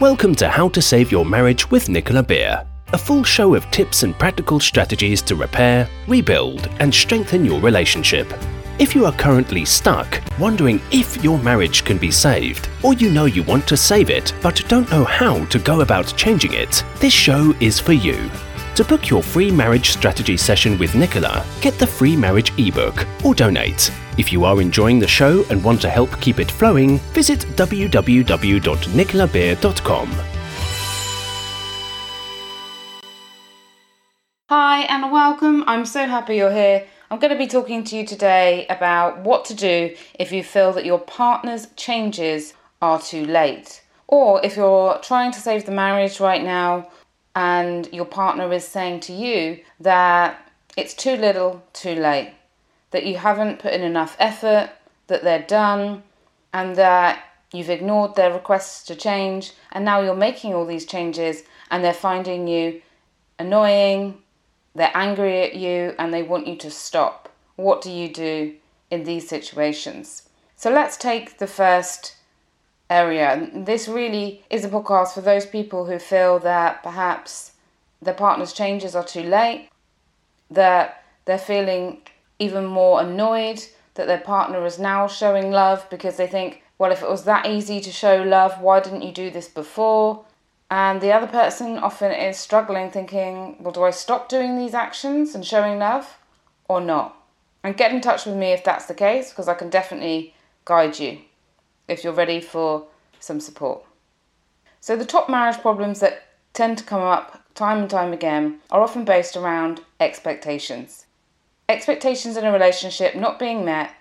Welcome to How to Save Your Marriage with Nicola Beer, a full show of tips and practical strategies to repair, rebuild, and strengthen your relationship. If you are currently stuck, wondering if your marriage can be saved, or you know you want to save it but don't know how to go about changing it, this show is for you. To book your free marriage strategy session with Nicola, get the free marriage ebook or donate. If you are enjoying the show and want to help keep it flowing, visit www.nicolabeer.com. Hi and welcome. I'm so happy you're here. I'm going to be talking to you today about what to do if you feel that your partner's changes are too late, or if you're trying to save the marriage right now and your partner is saying to you that it's too little, too late, that you haven't put in enough effort, that they're done, and that you've ignored their requests to change, and now you're making all these changes and they're finding you annoying, they're angry at you, and they want you to stop. What do you do in these situations? So let's take the first area. This really is a podcast for those people who feel that perhaps their partner's changes are too late, that they're feeling even more annoyed that their partner is now showing love because they think, well, if it was that easy to show love, why didn't you do this before? And the other person often is struggling, thinking, well, do I stop doing these actions and showing love or not? And get in touch with me if that's the case, because I can definitely guide you if you're ready for some support. So, the top marriage problems that tend to come up time and time again are often based around expectations. Expectations in a relationship not being met,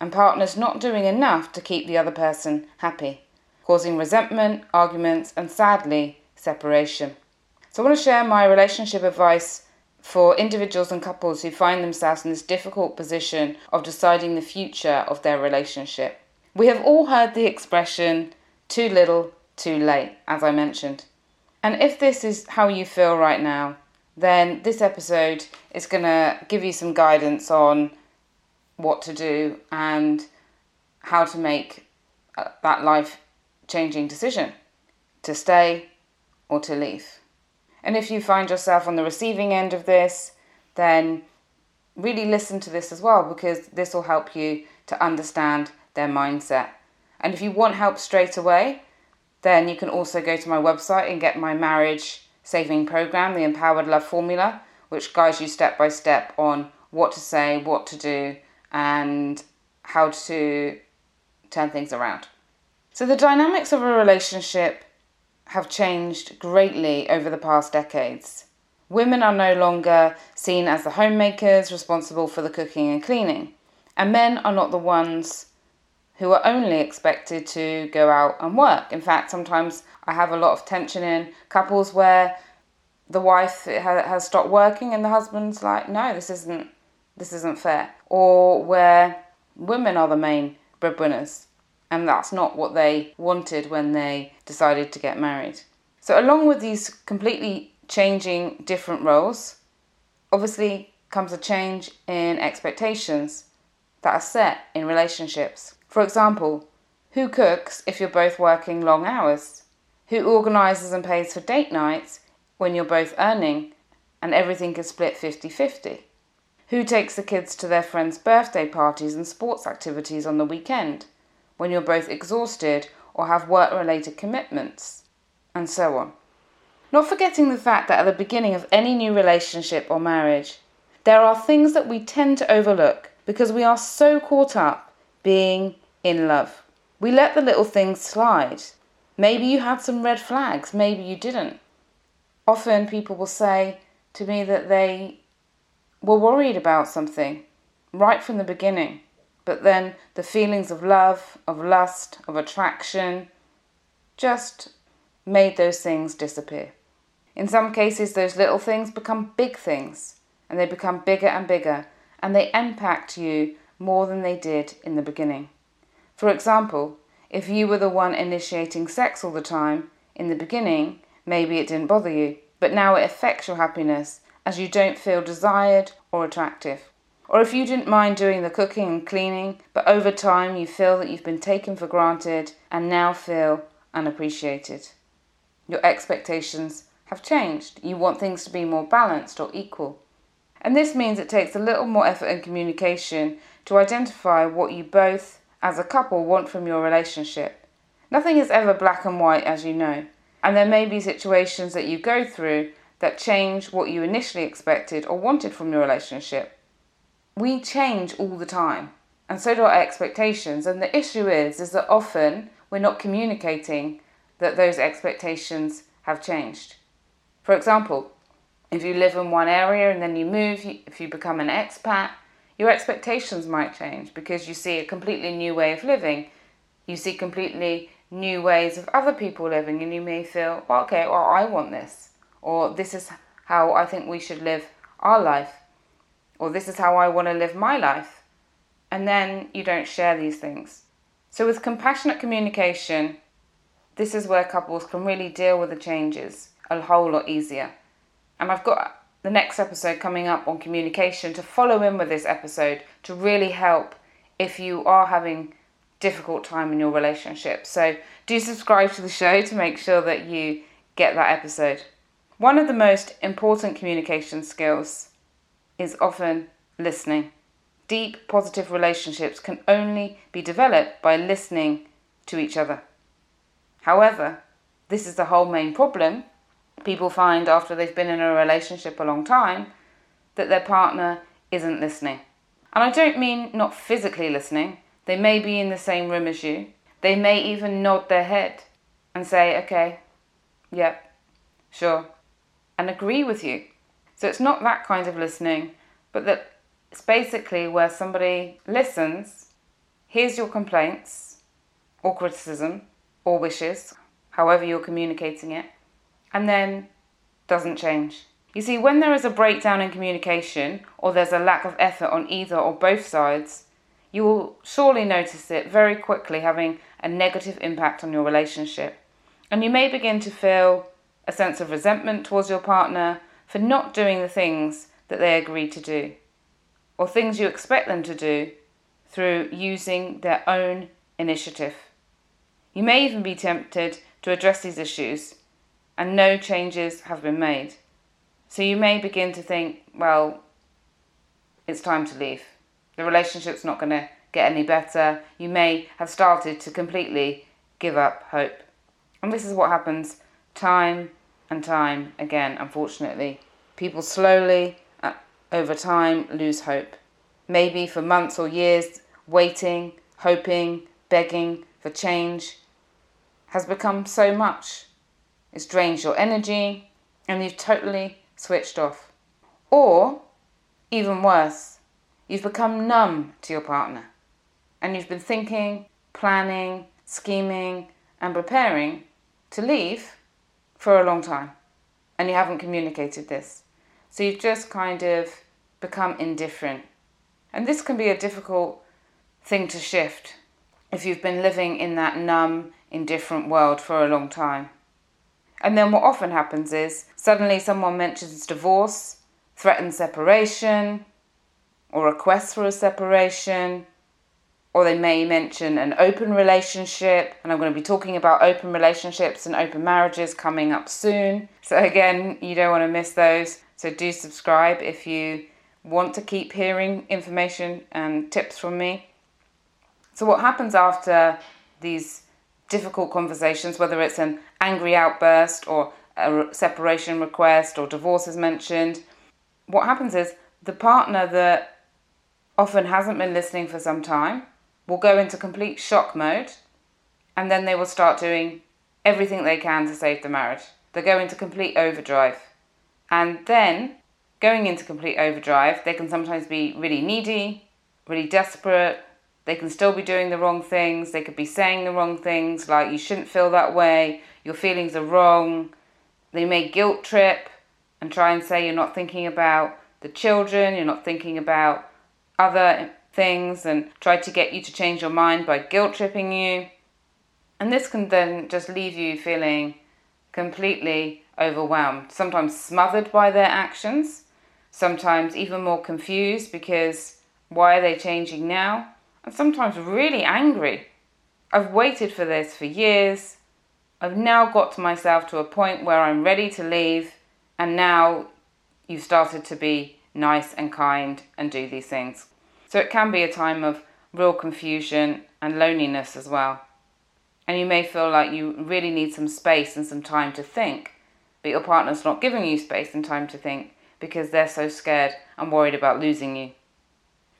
and partners not doing enough to keep the other person happy, causing resentment, arguments, and sadly, separation. So, I want to share my relationship advice for individuals and couples who find themselves in this difficult position of deciding the future of their relationship. We have all heard the expression too little, too late, as I mentioned. And if this is how you feel right now, then this episode is going to give you some guidance on what to do and how to make uh, that life changing decision to stay or to leave. And if you find yourself on the receiving end of this, then really listen to this as well because this will help you to understand their mindset. And if you want help straight away, then you can also go to my website and get my marriage saving program, the Empowered Love Formula, which guides you step by step on what to say, what to do, and how to turn things around. So, the dynamics of a relationship have changed greatly over the past decades. Women are no longer seen as the homemakers responsible for the cooking and cleaning, and men are not the ones who are only expected to go out and work. In fact, sometimes I have a lot of tension in couples where the wife has stopped working and the husband's like, "No, this isn't this isn't fair," or where women are the main breadwinners, and that's not what they wanted when they decided to get married. So, along with these completely changing different roles, obviously comes a change in expectations that are set in relationships. For example, who cooks if you're both working long hours? Who organises and pays for date nights when you're both earning and everything is split 50 50? Who takes the kids to their friends' birthday parties and sports activities on the weekend when you're both exhausted or have work related commitments? And so on. Not forgetting the fact that at the beginning of any new relationship or marriage, there are things that we tend to overlook because we are so caught up being in love. We let the little things slide. Maybe you had some red flags, maybe you didn't. Often people will say to me that they were worried about something right from the beginning, but then the feelings of love, of lust, of attraction just made those things disappear. In some cases, those little things become big things, and they become bigger and bigger, and they impact you more than they did in the beginning. For example, if you were the one initiating sex all the time, in the beginning, maybe it didn't bother you, but now it affects your happiness as you don't feel desired or attractive. Or if you didn't mind doing the cooking and cleaning, but over time you feel that you've been taken for granted and now feel unappreciated. Your expectations have changed. You want things to be more balanced or equal. And this means it takes a little more effort and communication to identify what you both, as a couple, want from your relationship. Nothing is ever black and white, as you know, and there may be situations that you go through that change what you initially expected or wanted from your relationship. We change all the time, and so do our expectations. And the issue is, is that often we're not communicating that those expectations have changed. For example, if you live in one area and then you move, if you become an expat, your expectations might change because you see a completely new way of living. You see completely new ways of other people living, and you may feel, well, okay, well, I want this, or this is how I think we should live our life, or this is how I want to live my life. And then you don't share these things. So, with compassionate communication, this is where couples can really deal with the changes a whole lot easier. And I've got the next episode coming up on communication to follow in with this episode to really help if you are having difficult time in your relationship. So do subscribe to the show to make sure that you get that episode. One of the most important communication skills is often listening. Deep positive relationships can only be developed by listening to each other. However, this is the whole main problem people find after they've been in a relationship a long time that their partner isn't listening. And I don't mean not physically listening, they may be in the same room as you, they may even nod their head and say, okay, yep, sure, and agree with you. So it's not that kind of listening, but that it's basically where somebody listens, hears your complaints or criticism or wishes, however you're communicating it, and then doesn't change. You see, when there is a breakdown in communication or there's a lack of effort on either or both sides, you will surely notice it very quickly having a negative impact on your relationship. And you may begin to feel a sense of resentment towards your partner for not doing the things that they agreed to do, or things you expect them to do through using their own initiative. You may even be tempted to address these issues and no changes have been made. So you may begin to think, well, it's time to leave. The relationship's not going to get any better. You may have started to completely give up hope. And this is what happens time and time again, unfortunately. People slowly, uh, over time, lose hope. Maybe for months or years, waiting, hoping, begging for change has become so much it's drained your energy and you've totally switched off. Or, even worse, you've become numb to your partner and you've been thinking, planning, scheming, and preparing to leave for a long time and you haven't communicated this. So you've just kind of become indifferent. And this can be a difficult thing to shift if you've been living in that numb, indifferent world for a long time. And then what often happens is suddenly someone mentions divorce, threatens separation, or requests for a separation, or they may mention an open relationship. And I'm going to be talking about open relationships and open marriages coming up soon. So, again, you don't want to miss those. So, do subscribe if you want to keep hearing information and tips from me. So, what happens after these difficult conversations, whether it's an angry outburst or a separation request or divorce is mentioned, what happens is the partner that often hasn't been listening for some time will go into complete shock mode and then they will start doing everything they can to save the marriage. They go into complete overdrive. And then, going into complete overdrive, they can sometimes be really needy, really desperate, they can still be doing the wrong things. They could be saying the wrong things, like you shouldn't feel that way, your feelings are wrong. They may guilt trip and try and say you're not thinking about the children, you're not thinking about other things, and try to get you to change your mind by guilt tripping you. And this can then just leave you feeling completely overwhelmed, sometimes smothered by their actions, sometimes even more confused because why are they changing now? And sometimes really angry. I've waited for this for years. I've now got myself to a point where I'm ready to leave, and now you've started to be nice and kind and do these things. So it can be a time of real confusion and loneliness as well. And you may feel like you really need some space and some time to think, but your partner's not giving you space and time to think because they're so scared and worried about losing you.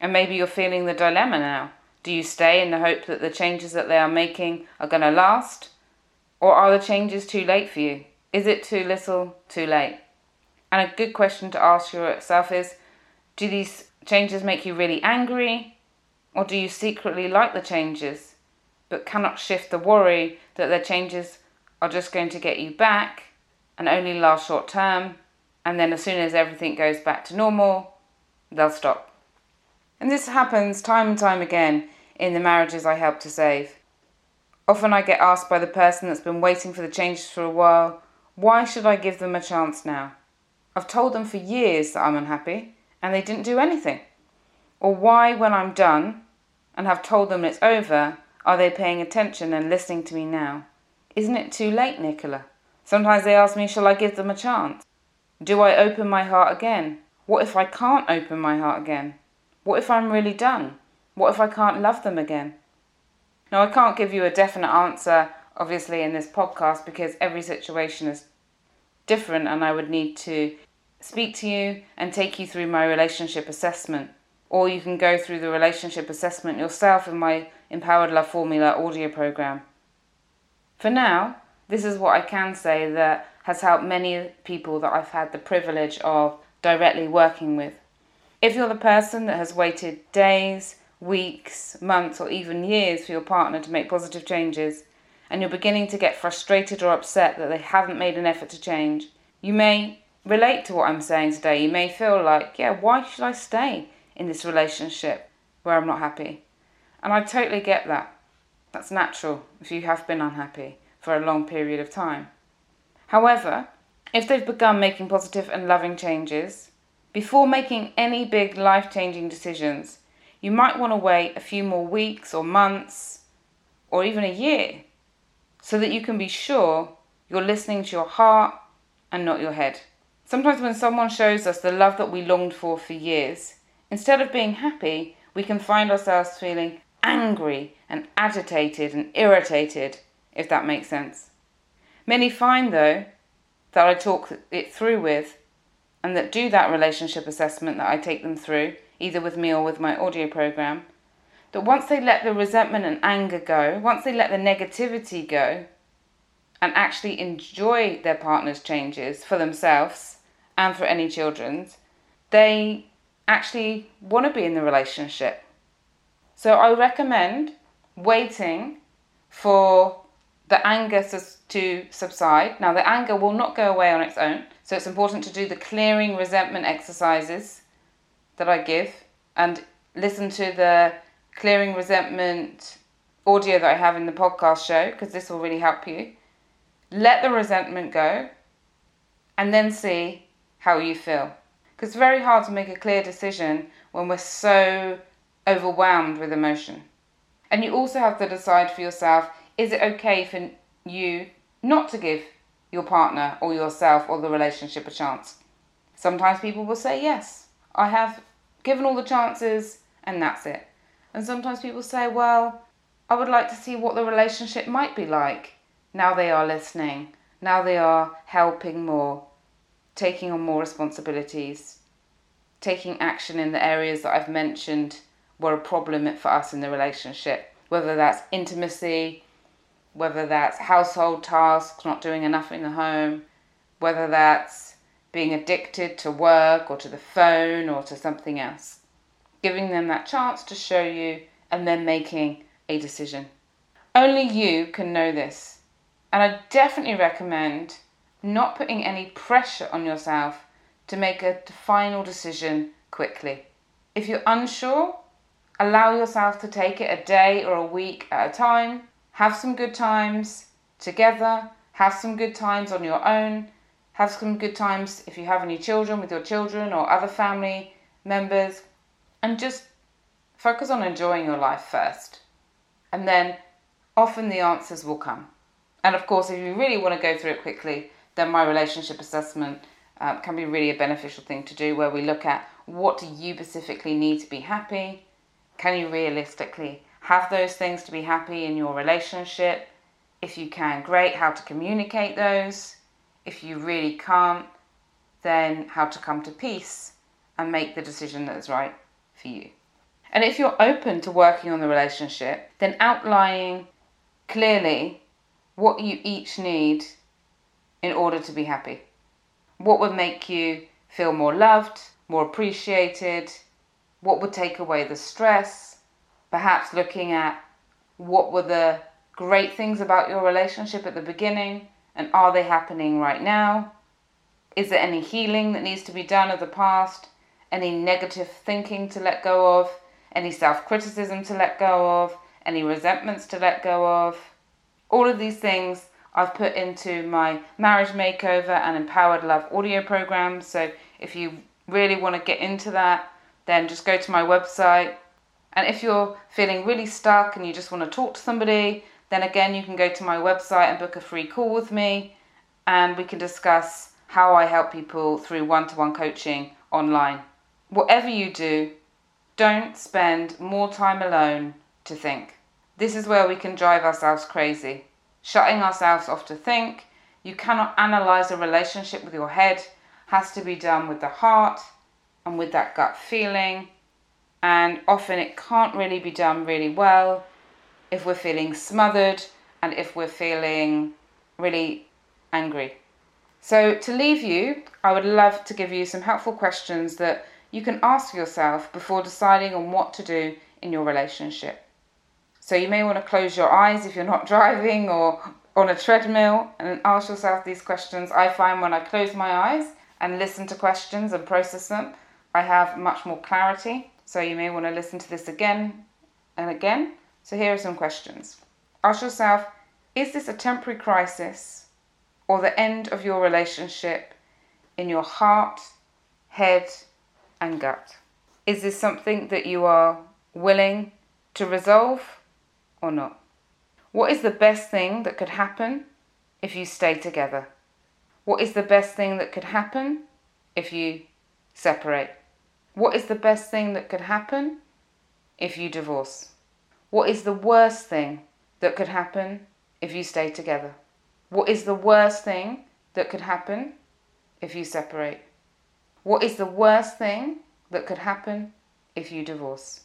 And maybe you're feeling the dilemma now. Do you stay in the hope that the changes that they are making are going to last? Or are the changes too late for you? Is it too little, too late? And a good question to ask yourself is do these changes make you really angry? Or do you secretly like the changes but cannot shift the worry that the changes are just going to get you back and only last short term? And then as soon as everything goes back to normal, they'll stop. And this happens time and time again in the marriages I help to save. Often I get asked by the person that's been waiting for the changes for a while, why should I give them a chance now? I've told them for years that I'm unhappy and they didn't do anything. Or why, when I'm done and have told them it's over, are they paying attention and listening to me now? Isn't it too late, Nicola? Sometimes they ask me, shall I give them a chance? Do I open my heart again? What if I can't open my heart again? What if I'm really done? What if I can't love them again? Now, I can't give you a definite answer, obviously, in this podcast because every situation is different and I would need to speak to you and take you through my relationship assessment. Or you can go through the relationship assessment yourself in my Empowered Love Formula audio program. For now, this is what I can say that has helped many people that I've had the privilege of directly working with. If you're the person that has waited days, weeks, months, or even years for your partner to make positive changes, and you're beginning to get frustrated or upset that they haven't made an effort to change, you may relate to what I'm saying today. You may feel like, yeah, why should I stay in this relationship where I'm not happy? And I totally get that. That's natural if you have been unhappy for a long period of time. However, if they've begun making positive and loving changes, before making any big life changing decisions, you might want to wait a few more weeks or months or even a year so that you can be sure you're listening to your heart and not your head. Sometimes, when someone shows us the love that we longed for for years, instead of being happy, we can find ourselves feeling angry and agitated and irritated, if that makes sense. Many find, though, that I talk it through with and that do that relationship assessment that I take them through, either with me or with my audio program, that once they let the resentment and anger go, once they let the negativity go, and actually enjoy their partner's changes for themselves and for any children's, they actually want to be in the relationship. So I recommend waiting for the anger to subside. Now, the anger will not go away on its own, so it's important to do the clearing resentment exercises that I give and listen to the clearing resentment audio that I have in the podcast show because this will really help you. Let the resentment go and then see how you feel. Because it's very hard to make a clear decision when we're so overwhelmed with emotion. And you also have to decide for yourself is it okay for you not to give your partner or yourself or the relationship a chance? Sometimes people will say, Yes, I have given all the chances and that's it. And sometimes people say, Well, I would like to see what the relationship might be like. Now they are listening, now they are helping more, taking on more responsibilities, taking action in the areas that I've mentioned were a problem for us in the relationship, whether that's intimacy, whether that's household tasks, not doing enough in the home, whether that's being addicted to work or to the phone or to something else. Giving them that chance to show you and then making a decision. Only you can know this. And I definitely recommend not putting any pressure on yourself to make a final decision quickly. If you're unsure, allow yourself to take it a day or a week at a time have some good times together, have some good times on your own, have some good times if you have any children with your children or other family members, and just focus on enjoying your life first. And then often the answers will come. And of course, if you really want to go through it quickly, then my relationship assessment uh, can be really a beneficial thing to do where we look at what do you specifically need to be happy? Can you realistically have those things to be happy in your relationship? If you can, great. How to communicate those. If you really can't, then how to come to peace and make the decision that is right for you. And if you're open to working on the relationship, then outlining clearly what you each need in order to be happy. What would make you feel more loved, more appreciated? What would take away the stress? Perhaps looking at what were the great things about your relationship at the beginning and are they happening right now? Is there any healing that needs to be done of the past? Any negative thinking to let go of? Any self criticism to let go of? Any resentments to let go of? All of these things I've put into my marriage makeover and empowered love audio program. So if you really want to get into that, then just go to my website. And if you're feeling really stuck and you just want to talk to somebody, then again, you can go to my website and book a free call with me, and we can discuss how I help people through one to one coaching online. Whatever you do, don't spend more time alone to think. This is where we can drive ourselves crazy, shutting ourselves off to think. You cannot analyze a relationship with your head, has to be done with the heart and with that gut feeling. And often it can't really be done really well if we're feeling smothered and if we're feeling really angry. So, to leave you, I would love to give you some helpful questions that you can ask yourself before deciding on what to do in your relationship. So you may want to close your eyes if you're not driving or on a treadmill and ask yourself these questions. I find when I close my eyes and listen to questions and process them, I have much more clarity. So you may want to listen to this again and again. So here are some questions. Ask yourself Is this a temporary crisis or the end of your relationship in your heart, head, and gut? Is this something that you are willing to resolve or not? What is the best thing that could happen if you stay together? What is the best thing that could happen if you separate? What is the best thing that could happen if you divorce? What is the worst thing that could happen if you stay together? What is the worst thing that could happen if you separate? What is the worst thing that could happen if you divorce?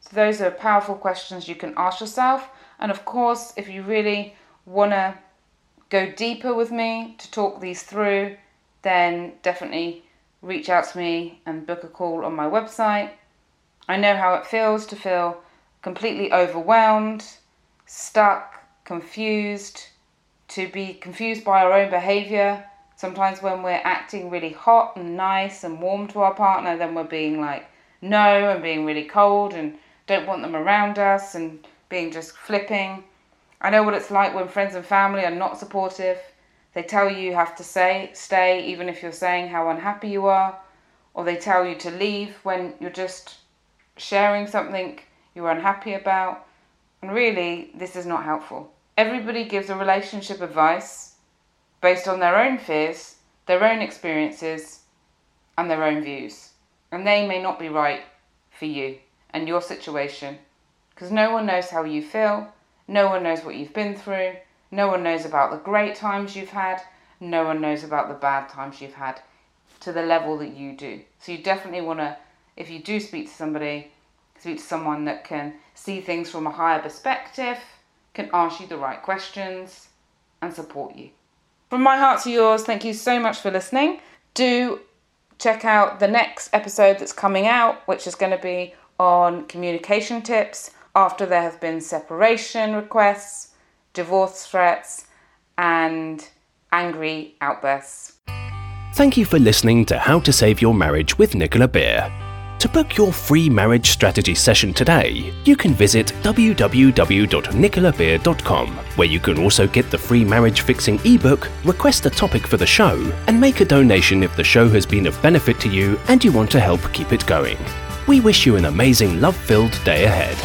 So those are powerful questions you can ask yourself. And of course, if you really want to go deeper with me to talk these through, then definitely reach out to me and book a call on my website. I know how it feels to feel completely overwhelmed, stuck, confused, to be confused by our own behavior. Sometimes when we're acting really hot and nice and warm to our partner, then we're being like no and being really cold and don't want them around us and being just flipping. I know what it's like when friends and family are not supportive. They tell you you have to say, stay even if you're saying how unhappy you are, or they tell you to leave when you're just sharing something you're unhappy about. And really, this is not helpful. Everybody gives a relationship advice based on their own fears, their own experiences, and their own views. And they may not be right for you and your situation because no one knows how you feel, no one knows what you've been through, no one knows about the great times you've had, no one knows about the bad times you've had to the level that you do. So you definitely want to, if you do speak to somebody, speak to someone that can see things from a higher perspective, can ask you the right questions, and support you. From my heart to yours, thank you so much for listening. Do check out the next episode that's coming out, which is going to be on communication tips after there have been separation requests, divorce threats, and angry outbursts. Thank you for listening to How to Save Your Marriage with Nicola Beer. To book your free marriage strategy session today, you can visit www.nicolabeer.com, where you can also get the free marriage fixing ebook, request a topic for the show, and make a donation if the show has been of benefit to you and you want to help keep it going. We wish you an amazing love filled day ahead.